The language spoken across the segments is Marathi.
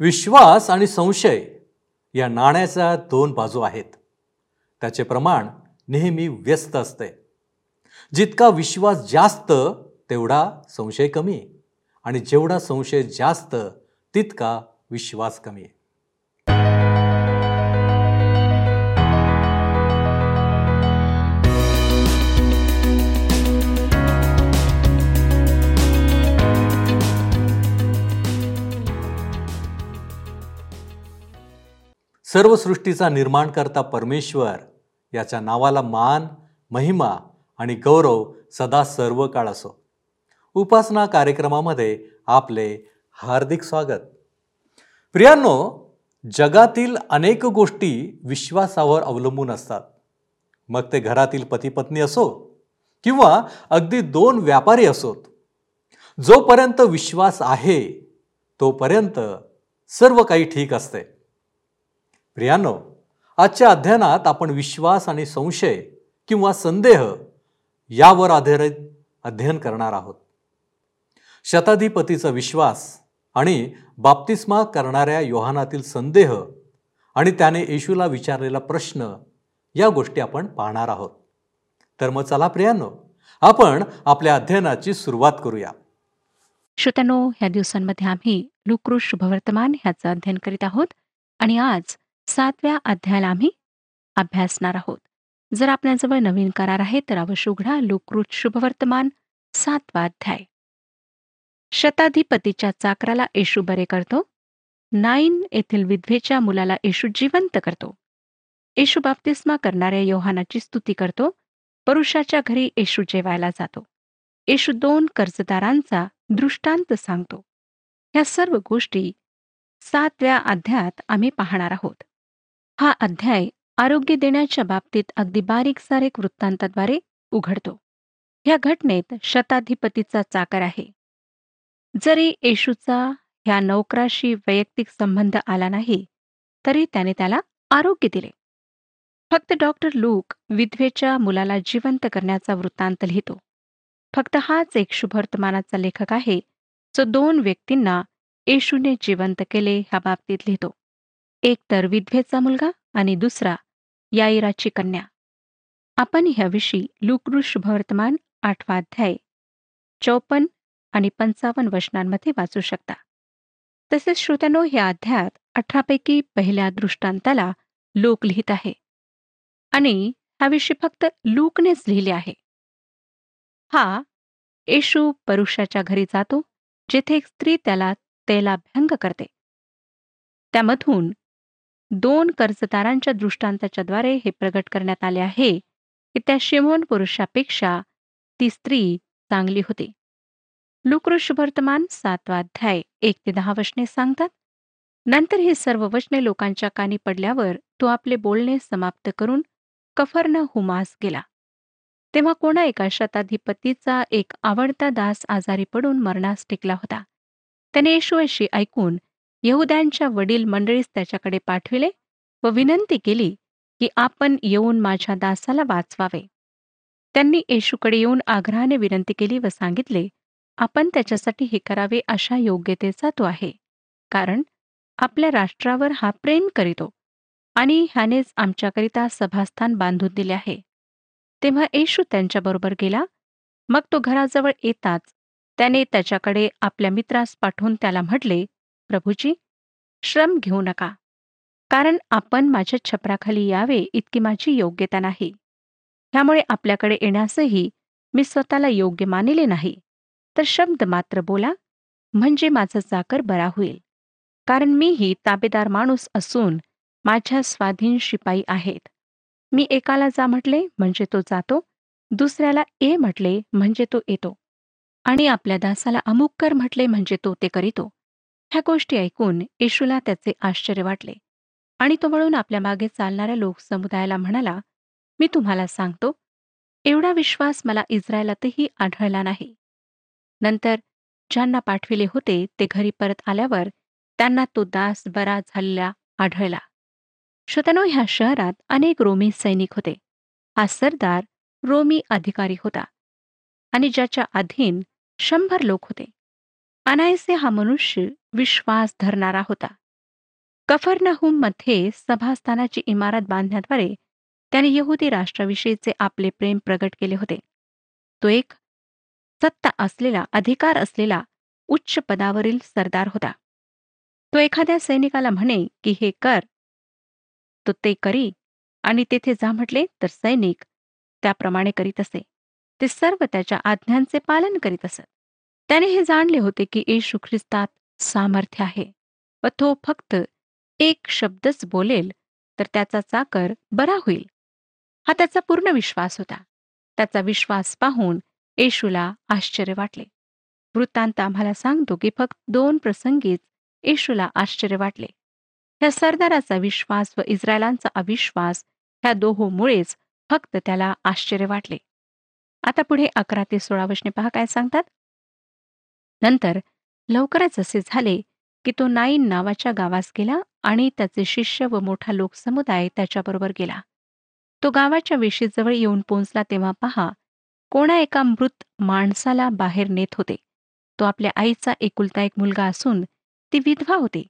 विश्वास आणि संशय या नाण्याच्या दोन बाजू आहेत. त्याचे प्रमाण नेहमी व्यस्त असते. जितका विश्वास जास्त तेवढा संशय कमी आणि जेवढा संशय जास्त तितका विश्वास कमी. सर्व सृष्टीचा निर्माण करता परमेश्वर याच्या नावाला मान महिमा आणि गौरव सदा सर्व काळ असो. उपासना कार्यक्रमामध्ये आपले हार्दिक स्वागत. प्रियांनो जगातील अनेक गोष्टी विश्वासावर अवलंबून असतात. मग ते घरातील पतीपत्नी असो किंवा अगदी दोन व्यापारी असोत. जोपर्यंत विश्वास आहे तोपर्यंत सर्व काही ठीक असते. प्रियानो आजच्या अध्ययनात आपण विश्वास आणि संशय किंवा संदेह यावर आधारित अध्ययन करणार आहोत. शताधिपतीचा विश्वास आणि बाप्तिस्मा करणाऱ्या योहानातील संदेह आणि त्याने येशूला विचारलेला प्रश्न या गोष्टी आपण पाहणार आहोत. तर मग चला प्रियानो आपण आपल्या अध्ययनाची सुरुवात करूया. श्रोत्यानो ह्या दिवसांमध्ये आम्ही लुकृष शुभवर्तमान ह्याचं अध्ययन करीत आहोत आणि आज सातव्या अध्यायाला आम्ही अभ्यासणार आहोत. जर आपल्याजवळ नवीन करार आहे तर अवश्य उघडा लोककृत शुभवर्तमान सातवा अध्याय. शताधिपतीच्या चाकराला येशू बरे करतो. नाईन येथील विधवेच्या मुलाला येशू जिवंत करतो. येशू बाप्तिस्मा करणाऱ्या योहानाची स्तुती करतो. परुषाच्या घरी येशू जेवायला जातो. येशू दोन कर्जदारांचा दृष्टांत सांगतो. ह्या सर्व गोष्टी सातव्या अध्यायात आम्ही पाहणार आहोत. हा अध्याय आरोग्य देण्याच्या बाबतीत अगदी बारीक सारीक वृत्तांताद्वारे उघडतो. ह्या घटनेत शताधिपतीचा चाकर आहे. जरी येशूचा ह्या नौकराशी वैयक्तिक संबंध आला नाही तरी त्याने त्याला आरोग्य दिले. फक्त डॉक्टर लूक विधवेच्या मुलाला जिवंत करण्याचा वृत्तांत लिहितो. फक्त हाच एक शुभवर्तमानाचा लेखक आहे जो दोन व्यक्तींना येशूने जिवंत केले ह्या बाबतीत लिहितो. एक तर विधवेचा मुलगा आणि दुसरा याईराची कन्या. आपण ह्याविषयी लुकृ वर्तमान आठवा अध्याय चौपन्न आणि पंचावन्न वचनांमध्ये वाचू शकता. तसेच श्रोत्यानो ह्या अध्यायात अठरापैकी पहिल्या दृष्टांताला लोक लिहित आहे. आणि ह्याविषयी फक्त लूकनेच लिहिले आहे. हा येशू परुषाच्या घरी जातो जेथे एक स्त्री त्याला तेलाभ्यंग करते. त्यामधून दोन कर्जदारांच्या दृष्टांताच्याद्वारे हे प्रगट करण्यात आले आहे की त्या शिमोन पुरुषापेक्षा ती स्त्री चांगली होती. लुकृष वर्तमान सातवा अध्याय एक ते दहा वचने सांगतात नंतर ही सर्व वचने लोकांच्या कानी पडल्यावर तो आपले बोलणे समाप्त करून कफरन हुमास गेला. तेव्हा कोणा एका शताधिपतीचा एक आवडता दास आजारी पडून मरणास टिकला होता. त्याने येशू अशी ऐकून यहुद्यांच्या वडील मंडळीस त्याच्याकडे पाठविले व विनंती केली की आपण येऊन माझ्या दासाला वाचवावे. त्यांनी येशूकडे येऊन आग्रहाने विनंती केली व सांगितले आपण त्याच्यासाठी हे करावे अशा योग्यतेचा तो आहे कारण आपल्या राष्ट्रावर हा प्रेम करीतो आणि ह्यानेच आमच्याकरिता सभास्थान बांधून दिले आहे. तेव्हा येशू त्यांच्याबरोबर गेला. मग तो घराजवळ येताच त्याने त्याच्याकडे आपल्या मित्रास पाठवून त्याला म्हटले प्रभूजी श्रम घेऊ नका. कारण आपण माझ्या छपराखाली यावे इतकी माझी योग्यता नाही. ह्यामुळे आपल्याकडे येण्यासही मी स्वतःला योग्य मानिले नाही. तर शब्द मात्र बोला म्हणजे माझा जाकर बरा होईल. कारण मीही ताबेदार माणूस असून माझ्या स्वाधीन शिपाई आहेत. मी एकाला जा म्हटले म्हणजे तो जातो. दुसऱ्याला ए म्हटले म्हणजे तो येतो. आणि आपल्या दासाला अमुक कर म्हटले म्हणजे तो ते करीतो. ह्या गोष्टी ऐकून येशूला त्याचे आश्चर्य वाटले. आणि तो वळून आपल्या मागे चालणाऱ्या लोकसमुदायाला म्हणाला मी तुम्हाला सांगतो एवढा विश्वास मला इस्रायलातही आढळला नाही. नंतर ज्यांना पाठविले होते ते घरी परत आल्यावर त्यांना तो दास बरा झालेला आढळला. श्रोतनो ह्या शहरात अनेक रोमी सैनिक होते. हा सरदार रोमी अधिकारी होता. आणि ज्याच्या अधीन शंभर लोक होते. अनायसे हा मनुष्य विश्वास धरणारा होता. कफरनहूममध्ये सभास्थानाची इमारत बांधण्याद्वारे त्याने यहुदी राष्ट्राविषयीचे आपले प्रेम प्रगट केले होते. तो एक सत्ता असलेला अधिकार असलेला उच्च पदावरील सरदार होता. तो एखाद्या सैनिकाला म्हणे की हे कर. तो ते करी. आणि तेथे जा म्हटले तर सैनिक त्याप्रमाणे करीत असे. ते सर्व त्याच्या आज्ञांचे पालन करीत असत. त्याने हे जाणले होते की येशू ख्रिस्तात सामर्थ्य आहे व तो फक्त एक शब्दच बोलेल तर त्याचा चाकर बरा होईल. हा त्याचा पूर्ण विश्वास होता. त्याचा विश्वास पाहून येशूला आश्चर्य वाटले. वृत्तांत आम्हाला सांगतो की फक्त दोन प्रसंगीच येशूला आश्चर्य वाटले. ह्या सरदाराचा विश्वास व इस्रायलांचा अविश्वास ह्या दोहोमुळेच फक्त त्याला आश्चर्य वाटले. आता पुढे अकरा ते सोळा वशने पहा काय सांगतात. नंतर लवकरच असे झाले की तो नाईन नावाच्या गावास गेला आणि त्याचे शिष्य व मोठा लोकसमुदाय त्याच्याबरोबर गेला. तो गावाच्या वेशीजवळ येऊन पोहोचला तेव्हा पहा कोणा एका मृत माणसाला बाहेर नेत होते. तो आपल्या आईचा एकुलता एक मुलगा असून ती विधवा होती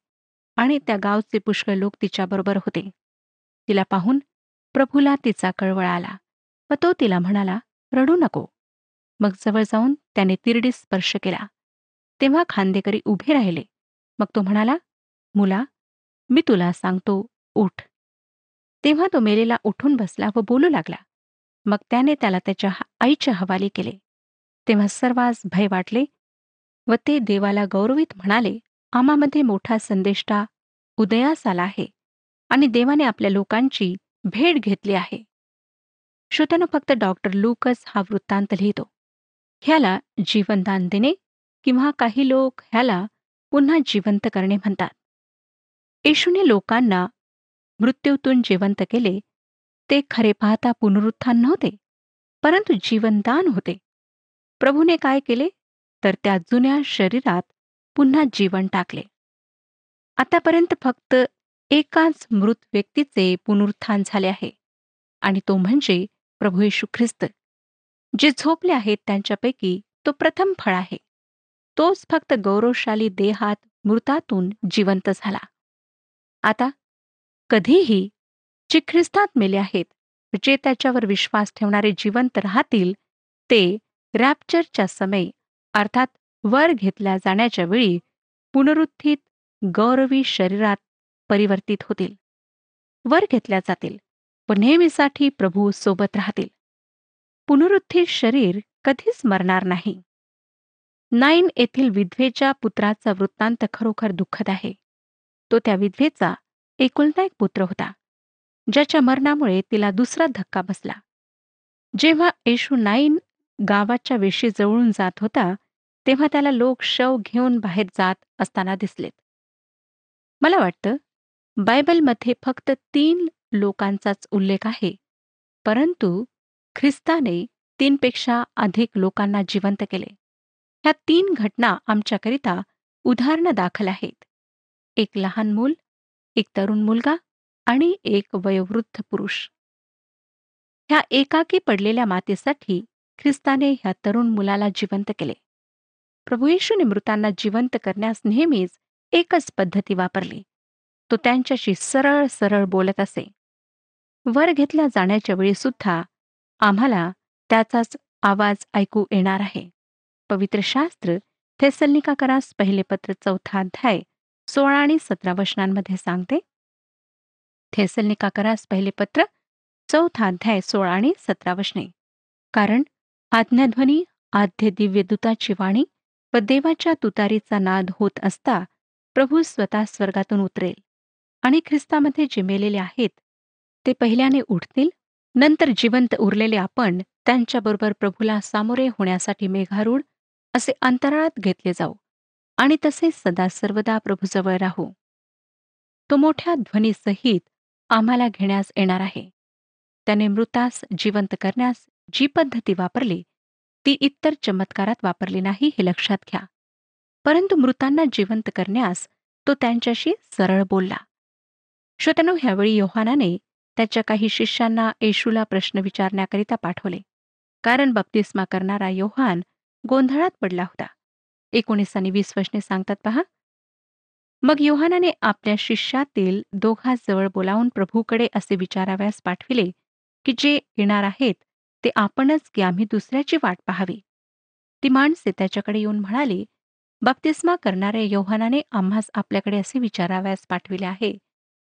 आणि त्या गावचे पुष्कळ लोक तिच्याबरोबर होते. तिला पाहून प्रभूला तिचा कळवळ आला व तो तिला म्हणाला रडू नको. मग जवळ जाऊन त्याने तिरडी स्पर्श केला. तेव्हा खांदेकरी उभे राहिले. मग तो म्हणाला मुला मी तुला सांगतो उठ. तेव्हा तो मेलेला उठून बसला व बोलू लागला. मग त्याने त्याला त्याच्या आईच्या हवाली केले. तेव्हा सर्वांस भय वाटले व ते देवाला गौरवित म्हणाले आमामध्ये मोठा संदेष्टा उदयास आला आहे आणि देवाने आपल्या लोकांची भेट घेतली आहे. श्रोत्यानं फक्त डॉक्टर लूकस हा वृत्तांत लिहितो. ह्याला जीवनदान देणे किंवा काही लोक ह्याला पुन्हा जिवंत करणे म्हणतात. येशूने लोकांना मृत्यूतून जिवंत केले. ते खरे पाहता पुनरुत्थान नव्हते परंतु जीवनदान होते. प्रभूने काय केले? तर त्या जुन्या शरीरात पुन्हा जीवन टाकले. आतापर्यंत फक्त एकाच मृत व्यक्तीचे पुनरुत्थान झाले आहे आणि तो म्हणजे प्रभू येशू ख्रिस्त जे झोपले आहेत त्यांच्यापैकी तो प्रथम फळ आहे. तोच फक्त गौरवशाली देहात मृतातून जिवंत झाला. आता कधीही जे ख्रिस्तात मेले आहेत जे त्याच्यावर विश्वास ठेवणारे जिवंत राहतील ते रॅप्चरच्या समय अर्थात वर घेतल्या जाण्याच्या वेळी पुनरुत्थित गौरवी शरीरात परिवर्तित होतील. वर घेतल्या जातील व नेहमीसाठी प्रभू सोबत राहतील. पुनरुत्थित शरीर कधीच मरणार नाही. नाईन येथील विधवेच्या पुत्राचा वृत्तांत खरोखर दुःखद आहे. तो त्या विधवेचा एकुलता एक पुत्र होता ज्याच्या मरणामुळे तिला दुसरा धक्का बसला. जेव्हा येशू नाईन गावाच्या वेशी जवळून जात होता तेव्हा त्याला लोक शव घेऊन बाहेर जात असताना दिसलेत. मला वाटतं बायबलमध्ये फक्त तीन लोकांचाच उल्लेख आहे परंतु ख्रिस्ताने तीनपेक्षा अधिक लोकांना जिवंत केले. ह्या तीन घटना आमच्याकरिता उदाहरणं दाखल आहेत. एक लहान मूल एक तरुण मुलगा आणि एक वयोवृद्ध पुरुष. ह्या एकाकी पडलेल्या मातेसाठी ख्रिस्ताने ह्या तरुण मुलाला जिवंत केले. प्रभू येशूने मृतांना जिवंत करण्यास नेहमीच एकच पद्धती वापरली. तो त्यांच्याशी सरळ सरळ बोलत असे. वर घेतल्या जाण्याच्या वेळी सुद्धा आम्हाला त्याचाच आवाज ऐकू येणार आहे. पवित्र शास्त्र थेसलनिकाकरास पहिले पत्र चौथा अध्याय सोळा आणि सतरा वचनांमध्ये सांगते. थेसलनिकाकरास पहिले पत्र चौथा अध्याय सोळा आणि सतरा वचने. कारण आज्ञाध्वनी आद्य दिव्यदूताची वाणी व देवाच्या तुतारीचा नाद होत असता प्रभू स्वतः स्वर्गातून उतरेल आणि ख्रिस्तामध्ये जे मेलेले आहेत. ते पहिल्याने उठतील नंतर जिवंत उरलेले आपण त्यांच्याबरोबर प्रभूला सामोरे होण्यासाठी मेघारूढ असे अंतराळात घेतले जाऊ आणि तसे सदा सर्वदा प्रभूजवळ राहू. तो मोठ्या ध्वनीसहित आम्हाला घेण्यास येणार आहे. त्याने मृतास जिवंत करण्यास जी पद्धती वापरली ती इतर चमत्कारात वापरली नाही हे लक्षात घ्या. परंतु मृतांना जिवंत करण्यास तो त्यांच्याशी सरळ बोलला. श्रोत्यानो ह्यावेळी योहानाने त्याच्या काही शिष्यांना येशूला प्रश्न विचारण्याकरिता पाठवले. कारण बप्तिस्मा करणारा योहान गोंधळात पडला होता. एकोणीस आणि वीस वचने सांगतात पहा. मग योहानाने आपल्या शिष्यातील दोघाजवळ बोलावून प्रभूकडे असे विचाराव्यास पाठविले की जे येणार आहेत ते आपणच की आम्ही दुसऱ्याची वाट पाहावी? ती माणसे त्याच्याकडे येऊन म्हणाली बप्तिस्मा करणाऱ्या योहानाने आम्हास आपल्याकडे असे विचाराव्यास पाठविले आहे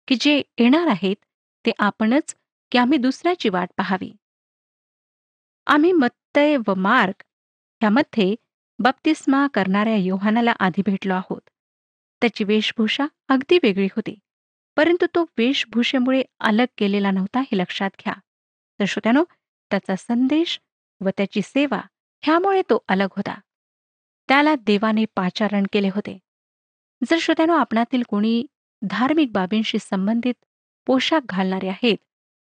की जे येणार आहेत ते आपणच की आम्ही दुसऱ्याची वाट पाहावी? आम्ही मत्तय व मार्क ह्यामध्ये बप्तिस्मा करणाऱ्या योहानाला आधी भेटलो आहोत. त्याची वेशभूषा अगदी वेगळी होती परंतु तो वेशभूषेमुळे अलग केलेला नव्हता हे लक्षात घ्या. तर श्रोत्यानो त्याचा संदेश व त्याची सेवा ह्यामुळे तो अलग होता. त्याला देवाने पाचारण केले होते. जर श्रोत्यानो आपणातील कोणी धार्मिक बाबींशी संबंधित पोशाख घालणारे आहेत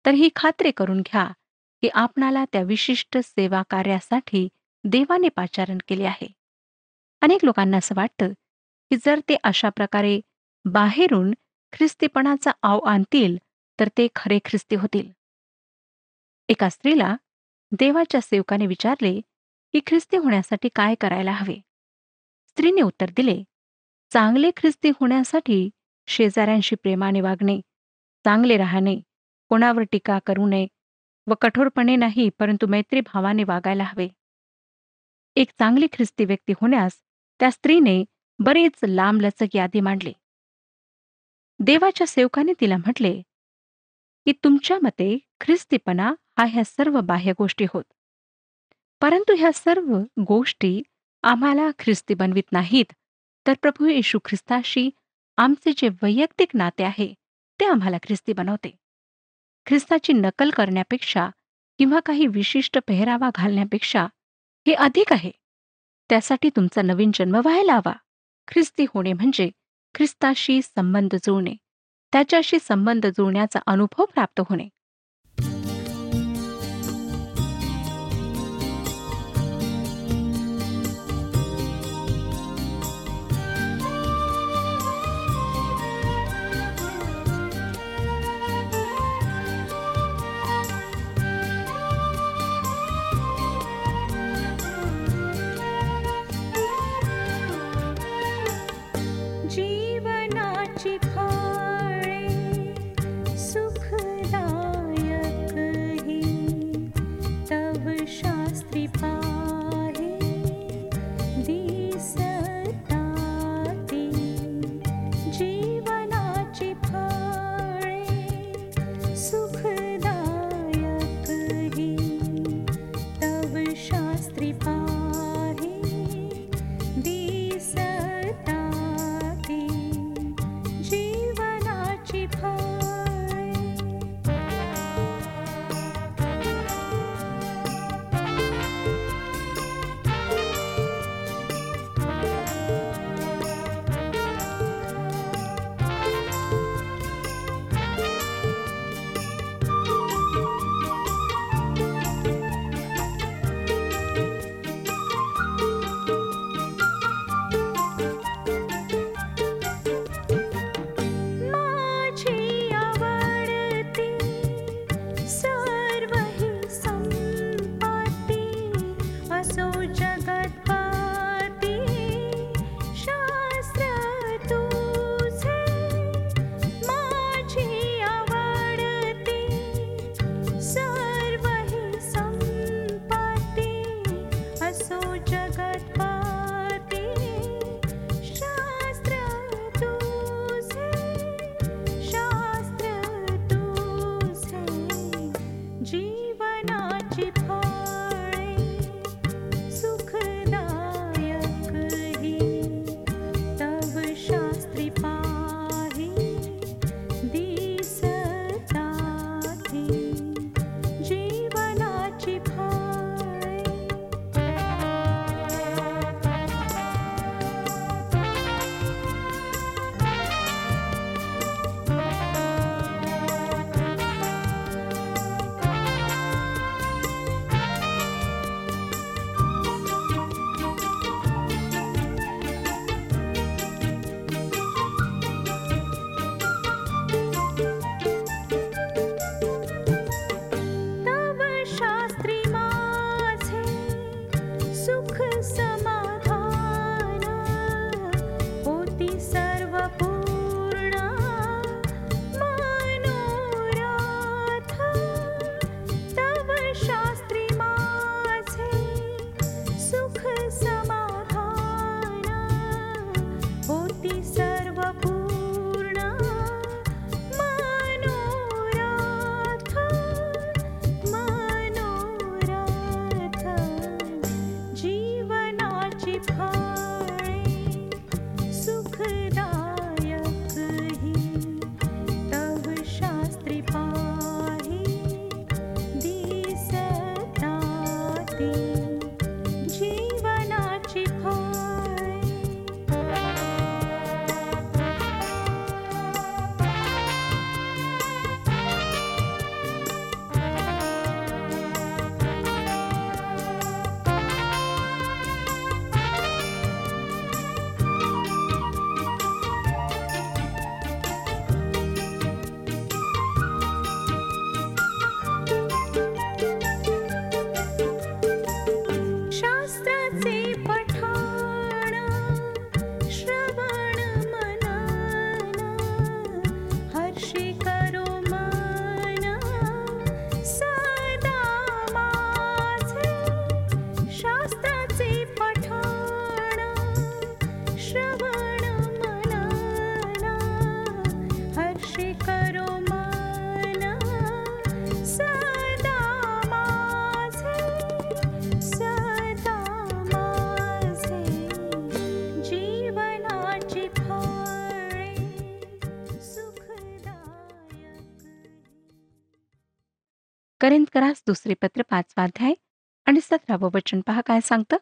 तर ही खात्री करून घ्या की आपणाला त्या विशिष्ट सेवा कार्यासाठी देवाने पाचारण केले आहे. अनेक लोकांना असं वाटतं की जर ते अशा प्रकारे बाहेरून ख्रिस्तीपणाचा आव आणतील तर ते खरे ख्रिस्ती होतील. एका स्त्रीला देवाच्या सेवकाने विचारले की ख्रिस्ती होण्यासाठी काय करायला हवे? स्त्रीने उत्तर दिले चांगले ख्रिस्ती होण्यासाठी शेजाऱ्यांशी प्रेमाने वागणे चांगले राहणे कोणावर टीका करू नये व कठोरपणे नाही परंतु मैत्रीभावाने वागायला हवे. एक चांगली ख्रिस्ती व्यक्ती होण्यास त्या स्त्रीने बरेच लांबलचक यादी मांडली. देवाच्या सेवकाने तिला म्हटले की तुमच्या मते ख्रिस्तीपणा हा ह्या सर्व बाह्य गोष्टी होत. परंतु ह्या सर्व गोष्टी आम्हाला ख्रिस्ती बनवित नाहीत तर प्रभू येशू ख्रिस्ताशी आमचे जे वैयक्तिक नाते आहे ते आम्हाला ख्रिस्ती बनवते. ख्रिस्ताची नकल करण्यापेक्षा किंवा काही विशिष्ट पेहरावा घालण्यापेक्षा हे अधिक आहे. त्यासाठी तुमचा नवीन जन्म व्हायला हवा. ख्रिस्ती होणे म्हणजे ख्रिस्ताशी संबंध जुळणे. त्याच्याशी संबंध जुळण्याचा अनुभव प्राप्त होणे. करिंदकरास दुसरे पत्र पाचवा अध्याय आणि सतरावं वचन. पहा काय सांगतं?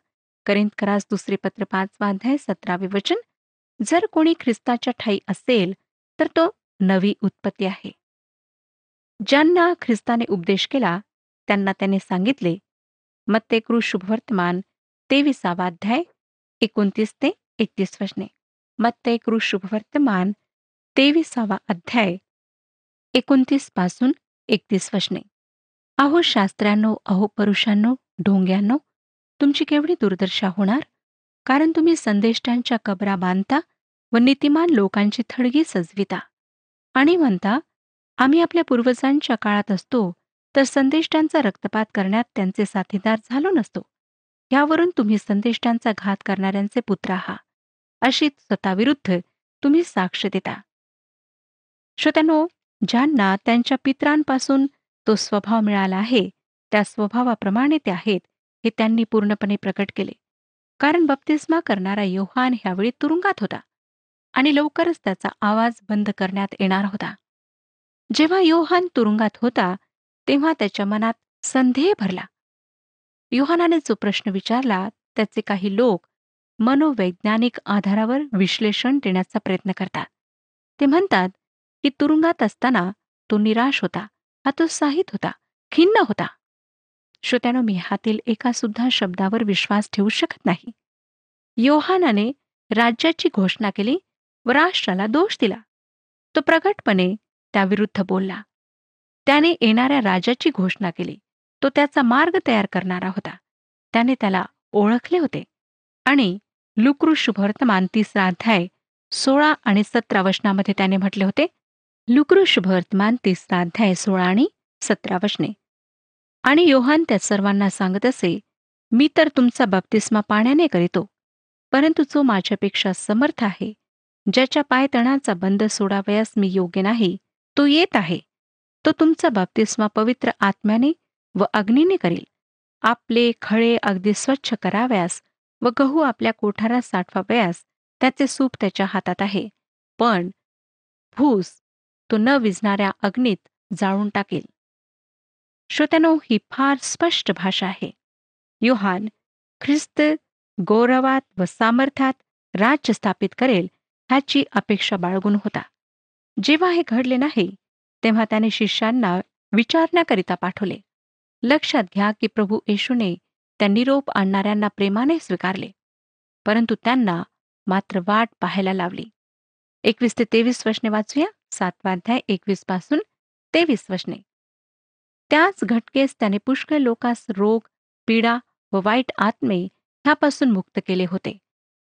करिंदकरास दुसरे पत्र पाचवा अध्याय सतरावे वचन. जर कोणी ख्रिस्ताच्या ठाई असेल तर तो नवी उत्पत्ती आहे. ज्यांना ख्रिस्ताने उपदेश केला त्यांना त्याने सांगितले मग ते कृ शुभवर्तमान तेविसावा अध्याय एकोणतीस ते एकतीस वचने. मग ते कृ शुभवर्तमान तेविसावा अध्याय एकोणतीसपासून एकतीस वचने. अहो शास्त्र्यांनो अहो परुषांनो ढोंग्यांनो तुमची केवढी दुर्दशा होणार? कारण तुम्ही संदेष्टांच्या कबरा बांधता व नीतिमान लोकांची थडगी सजविता. आणि म्हणता आम्ही आपल्या पूर्वजांच्या काळात असतो तर संदेष्टांचा रक्तपात करण्यात त्यांचे साथीदार झालो नसतो. यावरून तुम्ही संदेष्टांचा घात करणाऱ्यांचे पुत्र आहात. अशी स्वतःविरुद्ध तुम्ही साक्ष देता. श्रोत्यानो ज्यांना त्यांच्या पित्रांपासून तो स्वभाव मिळाला आहे त्या स्वभावाप्रमाणे ते आहेत हे त्यांनी पूर्णपणे प्रकट केले. कारण बप्तिस्मा करणारा योहान ह्यावेळी तुरुंगात होता आणि लवकरच त्याचा आवाज बंद करण्यात येणार होता. जेव्हा योहान तुरुंगात होता तेव्हा त्याच्या मनात संदेह भरला. योहानाने जो प्रश्न विचारला त्याचे काही लोक मनोवैज्ञानिक आधारावर विश्लेषण देण्याचा प्रयत्न करतात. ते म्हणतात की तुरुंगात असताना तो निराश होता. हतोत्साहित होता खिन्न होता. श्रोत्यानो मी हातील एका सुद्धा शब्दावर विश्वास ठेवू शकत नाही. योहानाने राज्याची घोषणा केली व राष्ट्राला दोष दिला. तो प्रगटपणे त्याविरुद्ध बोलला. त्याने येणाऱ्या राजाची घोषणा केली. तो त्याचा मार्ग तयार करणारा होता. त्याने त्याला ओळखले होते. आणि लुक्रू शुभवर्तमान तिसरा अध्याय सोळा आणि सतरा वचनामध्ये त्याने म्हटले होते लुकृष शुभवर्तमान तिसरा अध्याय सोळा आणि सतरा वचने. आणि योहान त्या सर्वांना सांगत असे मी तर तुमचा बाप्तिस्मा पाण्याने करीतो परंतु जो माझ्यापेक्षा समर्थ आहे ज्याच्या पायतणाचा बंद सोडावयास मी योग्य नाही तो येत आहे. तो तुमचा बाप्तिस्मा पवित्र आत्म्याने व अग्नीने करील. आपले खळे अगदी स्वच्छ कराव्यास व गहू आपल्या कोठारात साठवावयास त्याचे सूप त्याच्या हातात आहे. पण भूस तो न विझणाऱ्या अग्नीत जाळून टाकेल. श्रोत्यानो ही फार स्पष्ट भाषा आहे. योहान ख्रिस्त गौरवात व सामर्थ्यात राज्य स्थापित करेल ह्याची अपेक्षा बाळगून होता. जेव्हा हे घडले नाही तेव्हा त्याने शिष्यांना विचारण्याकरिता पाठवले. लक्षात घ्या की प्रभू येशूने त्या निरोप आणणाऱ्यांना प्रेमाने स्वीकारले परंतु त्यांना मात्र वाट पाहायला लावली. एकवीस ते तेवीस वर्षने वाचूया? सातवाध्याय एकवीसपासून तेवीस वचने त्याच घटकेस त्याने पुष्कळ लोकास रोग पीडा व वाईट आत्मे ह्यापासून मुक्त केले होते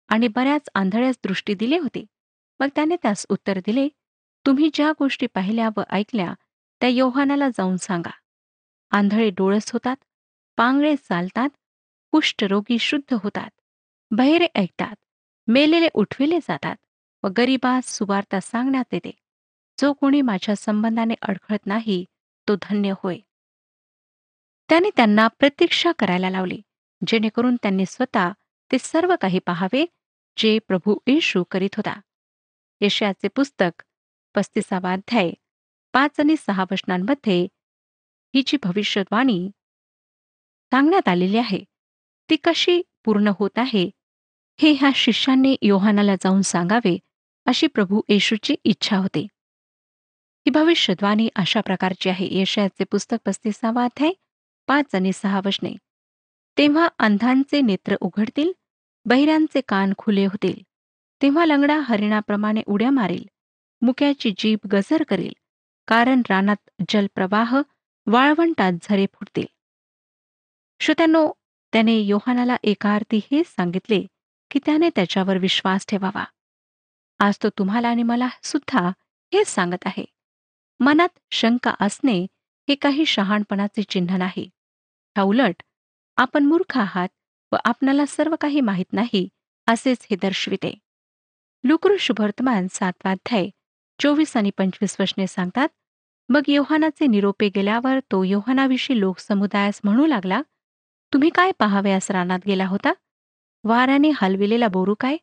आणि बऱ्याच आंधळ्यास दृष्टी दिली होती. मग त्याने त्यास उत्तर दिले तुम्ही ज्या गोष्टी पाहिल्या व ऐकल्या त्या योहानाला जाऊन सांगा. आंधळे डोळस होतात पांगळे चालतात कुष्ठरोगी शुद्ध होतात बहिरे ऐकतात मेलेले उठविले जातात व गरिबास सुवार्ता सांगण्यात येते. जो कोणी माझ्या संबंधाने अडखळत नाही तो धन्य होय. त्याने त्यांना प्रतीक्षा करायला लावली जेणेकरून त्यांनी स्वतः ते सर्व काही पाहावे जे प्रभू येशू करीत होता. यशयाचे पुस्तक पस्तीसावा अध्याय पाच आणि सहा वचनांमध्ये ही जी भविष्यवाणी सांगण्यात आलेली आहे. ती कशी पूर्ण होत आहे हे ह्या शिष्यांनी योहानाला जाऊन सांगावे अशी प्रभू येशूची इच्छा होती. ही भविष्यद्वाणी अशा प्रकारची आहे. यशयाचे पुस्तक पस्तीसावा अध्याय पाच आणि सहा वचने. तेव्हा अंधांचे नेत्र उघडतील बहिऱ्यांचे कान खुले होतील. तेव्हा लंगडा हरिणाप्रमाणे उड्या मारेल मुक्याची जीभ गजर करेल कारण रानात जलप्रवाह वाळवंटात झरे फुटतील. श्रोत्यांनो त्याने योहानाला एका अर्थी हेच सांगितले की त्याने त्याच्यावर विश्वास ठेवावा. आज तो तुम्हाला आणि मला सुद्धा हेच सांगत आहे. मनात शंका असणे हे काही शहाणपणाचे चिन्ह नाही. ह्या उलट आपण मूर्ख आहात व आपणाला सर्व काही माहीत नाही असेच हे दर्शविते. लुक्रू शुभवर्तमान चोवीस आणि पंचवीस वचने सांगतात मग योहानाचे निरोपे गेल्यावर तो योहानाविषयी लोकसमुदायास म्हणू लागला तुम्ही काय पाहावयास रानात गेला होता? वाऱ्याने हलविलेला बोरू काय?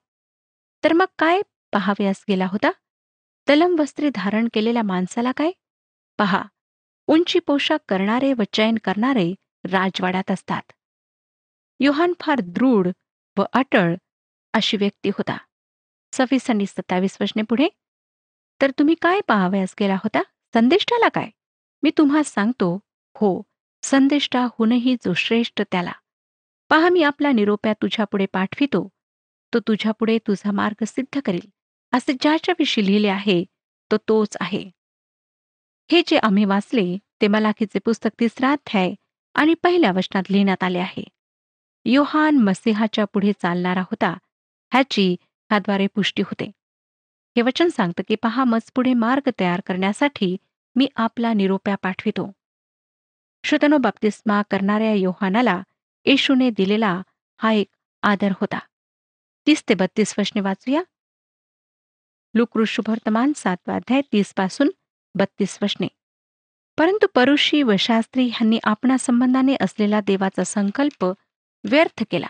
तर मग काय पाहावयास गेला होता? तलम वस्त्रे धारण केलेल्या माणसाला काय? पहा उंची पोशाख करणारे व चयन करणारे राजवाड्यात असतात. योहान फार दृढ व अटळ अशी व्यक्ती होता. सव्वीस आणि सत्तावीस वचने पुढे तर तुम्ही काय पाहावयास गेला होता? संदेष्टाला काय? मी तुम्हा सांगतो हो संदेष्टाहूनही जो श्रेष्ठ त्याला. पहा मी आपला निरोप्या तुझ्यापुढे पाठवितो. तो तुझ्यापुढे तुझा मार्ग सिद्ध करील. असे ज्याच्याविषयी लिहिले आहे तो तोच आहे. हे जे आम्ही वाचले ते मलाखीचे पुस्तक तिसरा अध्याय आणि पहिल्या वचनात लिहिण्यात आले आहे. योहान मसिहाच्या पुढे चालणारा होता ह्याची ह्याद्वारे पुष्टी होते. हे वचन सांगतं की पहा मज पुढे मार्ग तयार करण्यासाठी मी आपला निरोप्या पाठवितो. श्रोतनो बाप्तिस्मा करणाऱ्या योहानाला येशूने दिलेला हा एक आदर होता. तीस ते बत्तीस वचने वाचूया. लुकृ शुभवर्तमान सातवाध्याय तीसपासून बत्तीस वचने परंतु परुषी व शास्त्री ह्यांनी आपणा संबंधाने असलेला देवाचा संकल्प व्यर्थ केला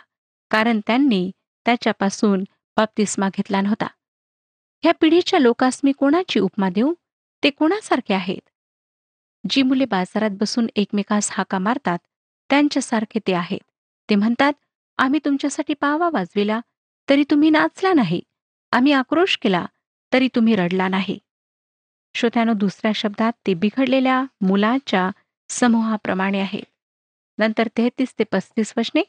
कारण त्यांनी त्याच्यापासून बाप्तिस्मा घेतला नव्हता. ह्या पिढीच्या लोकास मी कोणाची उपमा देऊ? ते कोणासारखे आहेत? जी मुले बाजारात बसून एकमेकास हाका मारतात त्यांच्यासारखे ते आहेत. ते म्हणतात आम्ही तुमच्यासाठी पावा वाजविला तरी तुम्ही नाचला नाही. आम्ही आक्रोश केला तरी तुम्ही रडला नाही. श्रोत्यानो दुसऱ्या शब्दात ते बिघडलेल्या मुलाच्या समूहाप्रमाणे आहे. नंतर तेहतीस ते पस्तीस वचने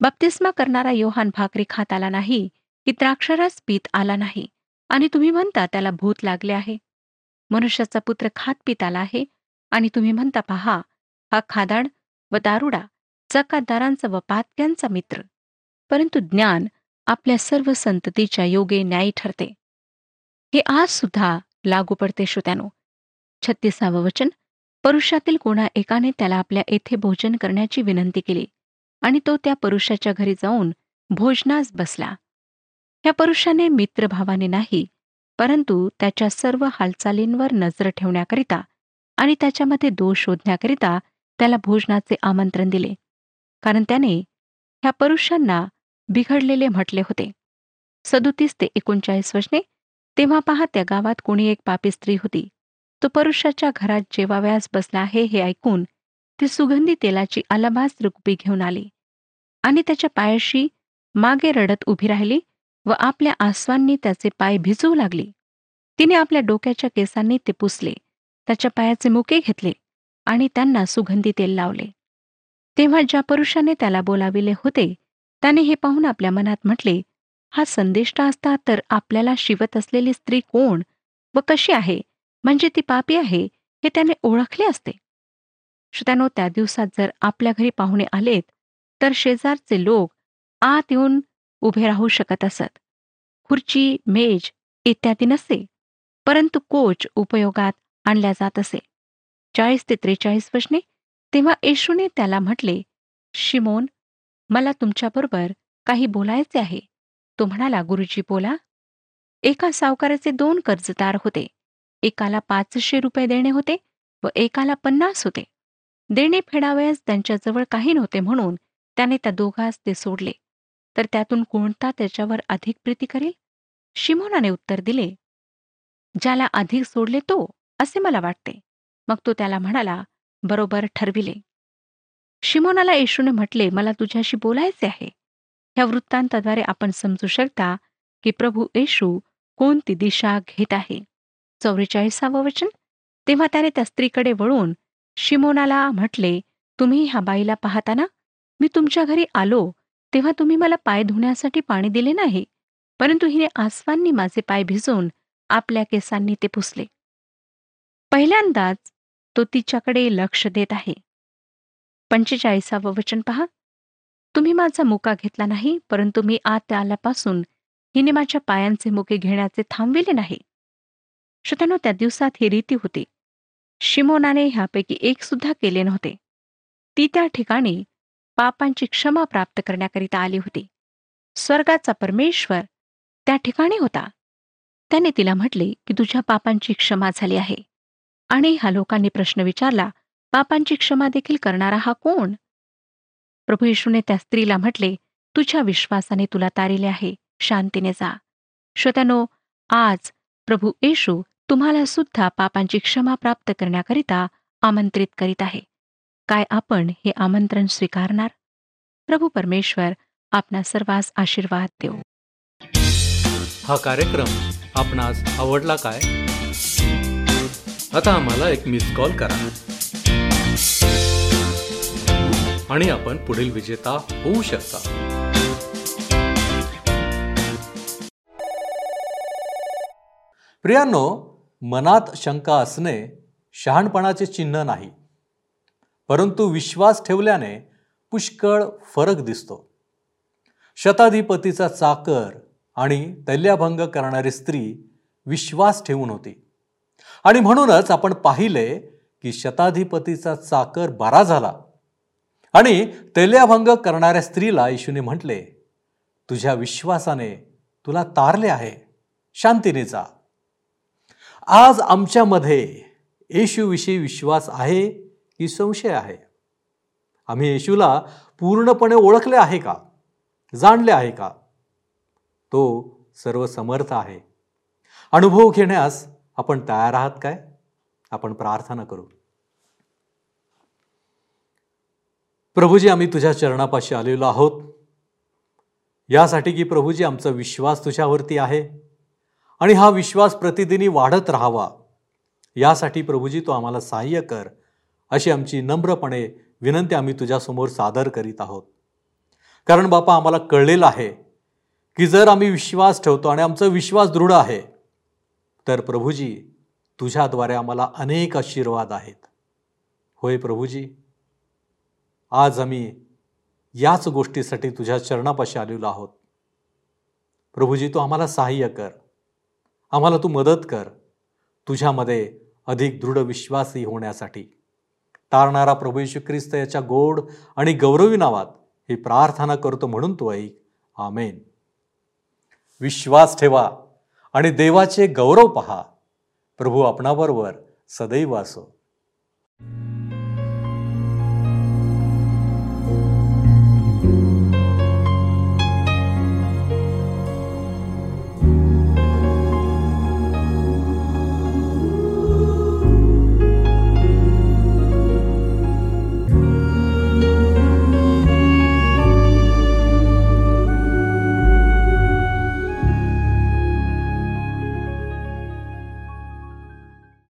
बप्तिस्मा करणारा योहान भाकरी खात आला नाही की द्राक्षरस पीत आला नाही आणि तुम्ही म्हणता त्याला भूत लागले आहे. मनुष्याचा पुत्र खात पित आला आहे आणि तुम्ही म्हणता पहा हा खादाड व दारुडा चकादारांचा व पातक्यांचा मित्र. परंतु ज्ञान आपल्या सर्व संततीच्या योगे न्यायी ठरते. हे आज सुद्धा लागू पडते श्रोत्यानो. छत्तीसावं वचन. परुषातील कोणा एकाने त्याला आपल्या येथे भोजन करण्याची विनंती केली आणि तो त्या परुषाच्या घरी जाऊन भोजनास बसला. ह्या परुषाने मित्रभावाने नाही परंतु त्याच्या सर्व हालचालींवर नजर ठेवण्याकरिता आणि त्याच्यामध्ये दोष शोधण्याकरिता त्याला भोजनाचे आमंत्रण दिले. कारण त्याने ह्या पुरुषांना बिघडलेले म्हटले होते. सदुतीस ते एकोणचाळीस वचने तेव्हा पहा त्या गावात कोणी एक पापी स्त्री होती. तो परुषाच्या घरात जेवाव्यास बसला आहे हे ऐकून ती सुगंधी तेलाची अलभास्त्र कुपी घेऊन आली आणि त्याच्या पायाशी मागे रडत उभी राहिली व आपल्या आसवांनी त्याचे पाय भिजवू लागली. तिने आपल्या डोक्याच्या केसांनी ते पुसले त्याच्या पायाचे मुके घेतले आणि त्यांना सुगंधी तेल लावले. तेव्हा ज्या पुरुषाने त्याला बोलाविले होते त्याने हे पाहून आपल्या मनात म्हटले हा संदेष्टा असता तर आपल्याला शिवत असलेली स्त्री कोण व कशी आहे? म्हणजे ती पापी आहे हे त्याने ओळखले असते. श्रोत्यानो त्या दिवसात जर आपल्या घरी पाहुणे आलेत तर शेजारचे लोक आत येऊन उभे राहू शकत असत. खुर्ची मेज इत्यादी नसते परंतु कोच उपयोगात आणल्या जात असे. चाळीस ते त्रेचाळीस वर्षने तेव्हा येशूने त्याला म्हटले शिमोन मला तुमच्याबरोबर काही बोलायचे आहे. तो म्हणाला गुरुजी बोला एका सावकाराचे दोन कर्जदार होते. एकाला पाचशे रुपये देणे होते व एकाला पन्नास होते. देणे फेडावयास त्यांच्याजवळ काही नव्हते म्हणून त्याने त्या दोघास ते सोडले. तर त्यातून कोणता त्याच्यावर अधिक प्रीती करेल? शिमोनाने उत्तर दिले ज्याला अधिक सोडले तो असे मला वाटते. मग तो त्याला म्हणाला बरोबर ठरविले. शिमोनाला येशूने म्हटले मला तुझ्याशी बोलायचे आहे. ह्या वृत्तांताद्वारे आपण समजू शकता की प्रभू येशू कोणती दिशा घेत आहे? चौवेचाळीसावं वचन? तेव्हा त्याने त्या स्त्रीकडे वळून शिमोनाला म्हटले तुम्ही ह्या बाईला पाहताना मी तुमच्या घरी आलो तेव्हा तुम्ही मला पाय धुण्यासाठी पाणी दिले नाही. परंतु हिने आसवांनी माझे पाय भिजवून आपल्या केसांनी ते पुसले. पहिल्यांदाच तो तिच्याकडे लक्ष देत आहे. पंचेचाळीसावं वचन पहा. तुम्ही माझा मुका घेतला नाही परंतु मी आत आल्यापासून हिने माझ्या पायांचे मुके घेण्याचे थांबविले नाही. श्रोत्यानो त्या दिवसात ही रीती होती. शिमोनाने ह्यापैकी एक सुद्धा केले नव्हते. ती त्या ठिकाणी पापांची क्षमा प्राप्त करण्याकरिता आली होती. स्वर्गाचा परमेश्वर त्या ठिकाणी होता. त्याने तिला म्हटले की तुझ्या पापांची क्षमा झाली आहे. आणि हा लोकांनी प्रश्न विचारला पापांची क्षमा देखील करणारा हा कोण? प्रभू येशूने त्या स्त्रीला म्हटले तुझ्या विश्वासाने तुला तारिले आहे. शांतीने जा. श्रोत्यानो आज प्रभू येशू तुम्हाला सुद्धा पापांची क्षमा प्राप्त करण्याकरिता आमंत्रित करीत आहे. काय आपण हे आमंत्रण स्वीकारणार? प्रभू परमेश्वर आपणा सर्वांस आशीर्वाद देऊ. हा कार्यक्रम आपणास आवडला काय? आता आम्हाला एक मिस कॉल करा. आणि आपण पुढील विजेता होऊ शकता. प्रियांनो मनात शंका असणे शहाणपणाचे चिन्ह नाही. परंतु विश्वास ठेवल्याने पुष्कळ फरक दिसतो. शताधिपतीचा चाकर आणि तैल्याभंग करणारी स्त्री विश्वास ठेवून होती. आणि म्हणूनच आपण पाहिले की शताधिपतीचा चाकर बरा झाला. आणि तैल्याभंग करणाऱ्या स्त्रीला येशूने म्हटले तुझ्या विश्वासाने तुला तारले आहे. शांतीने जा. आज आमच्यामध्ये येशूविषयी विश्वास आहे की संशय आहे? आम्ही येशूला पूर्णपणे ओळखले आहे का? जाणले आहे का? तो सर्व समर्थ आहे. अनुभव घेण्यास आपण तयार आहात काय? आपण प्रार्थना करू. प्रभूजी आम्ही तुझ्या चरणापाशी आलेलो आहोत. यासाठी की प्रभूजी आमचा विश्वास तुझ्यावरती आहे आणि हा विश्वास प्रतिदिनी वाढत राहावा. यासाठी प्रभूजी तू आम्हाला सहाय्य कर अशी आमची नम्रपणे विनंती आम्ही तुझ्यासमोर सादर करीत आहोत. कारण बापा आम्हाला कळलेलं आहे की जर आम्ही विश्वास ठेवतो आणि आमचा विश्वास दृढ आहे तर प्रभूजी तुझ्याद्वारे आम्हाला अनेक आशीर्वाद आहेत. होय प्रभूजी? आज आम्ही याच गोष्टीसाठी तुझ्या चरणापाशी आलेलो आहोत. प्रभूजी तू आम्हाला सहाय्य कर. आम्हाला तू मदत कर तुझ्यामध्ये अधिक दृढ विश्वासही होण्यासाठी. तारणारा प्रभू येशू ख्रिस्त याच्या गोड आणि गौरवी नावात ही प्रार्थना करतो म्हणून तू ऐक. आमेन. विश्वास ठेवा आणि देवाचे गौरव पहा. प्रभू आपणाबरोबर सदैव असो.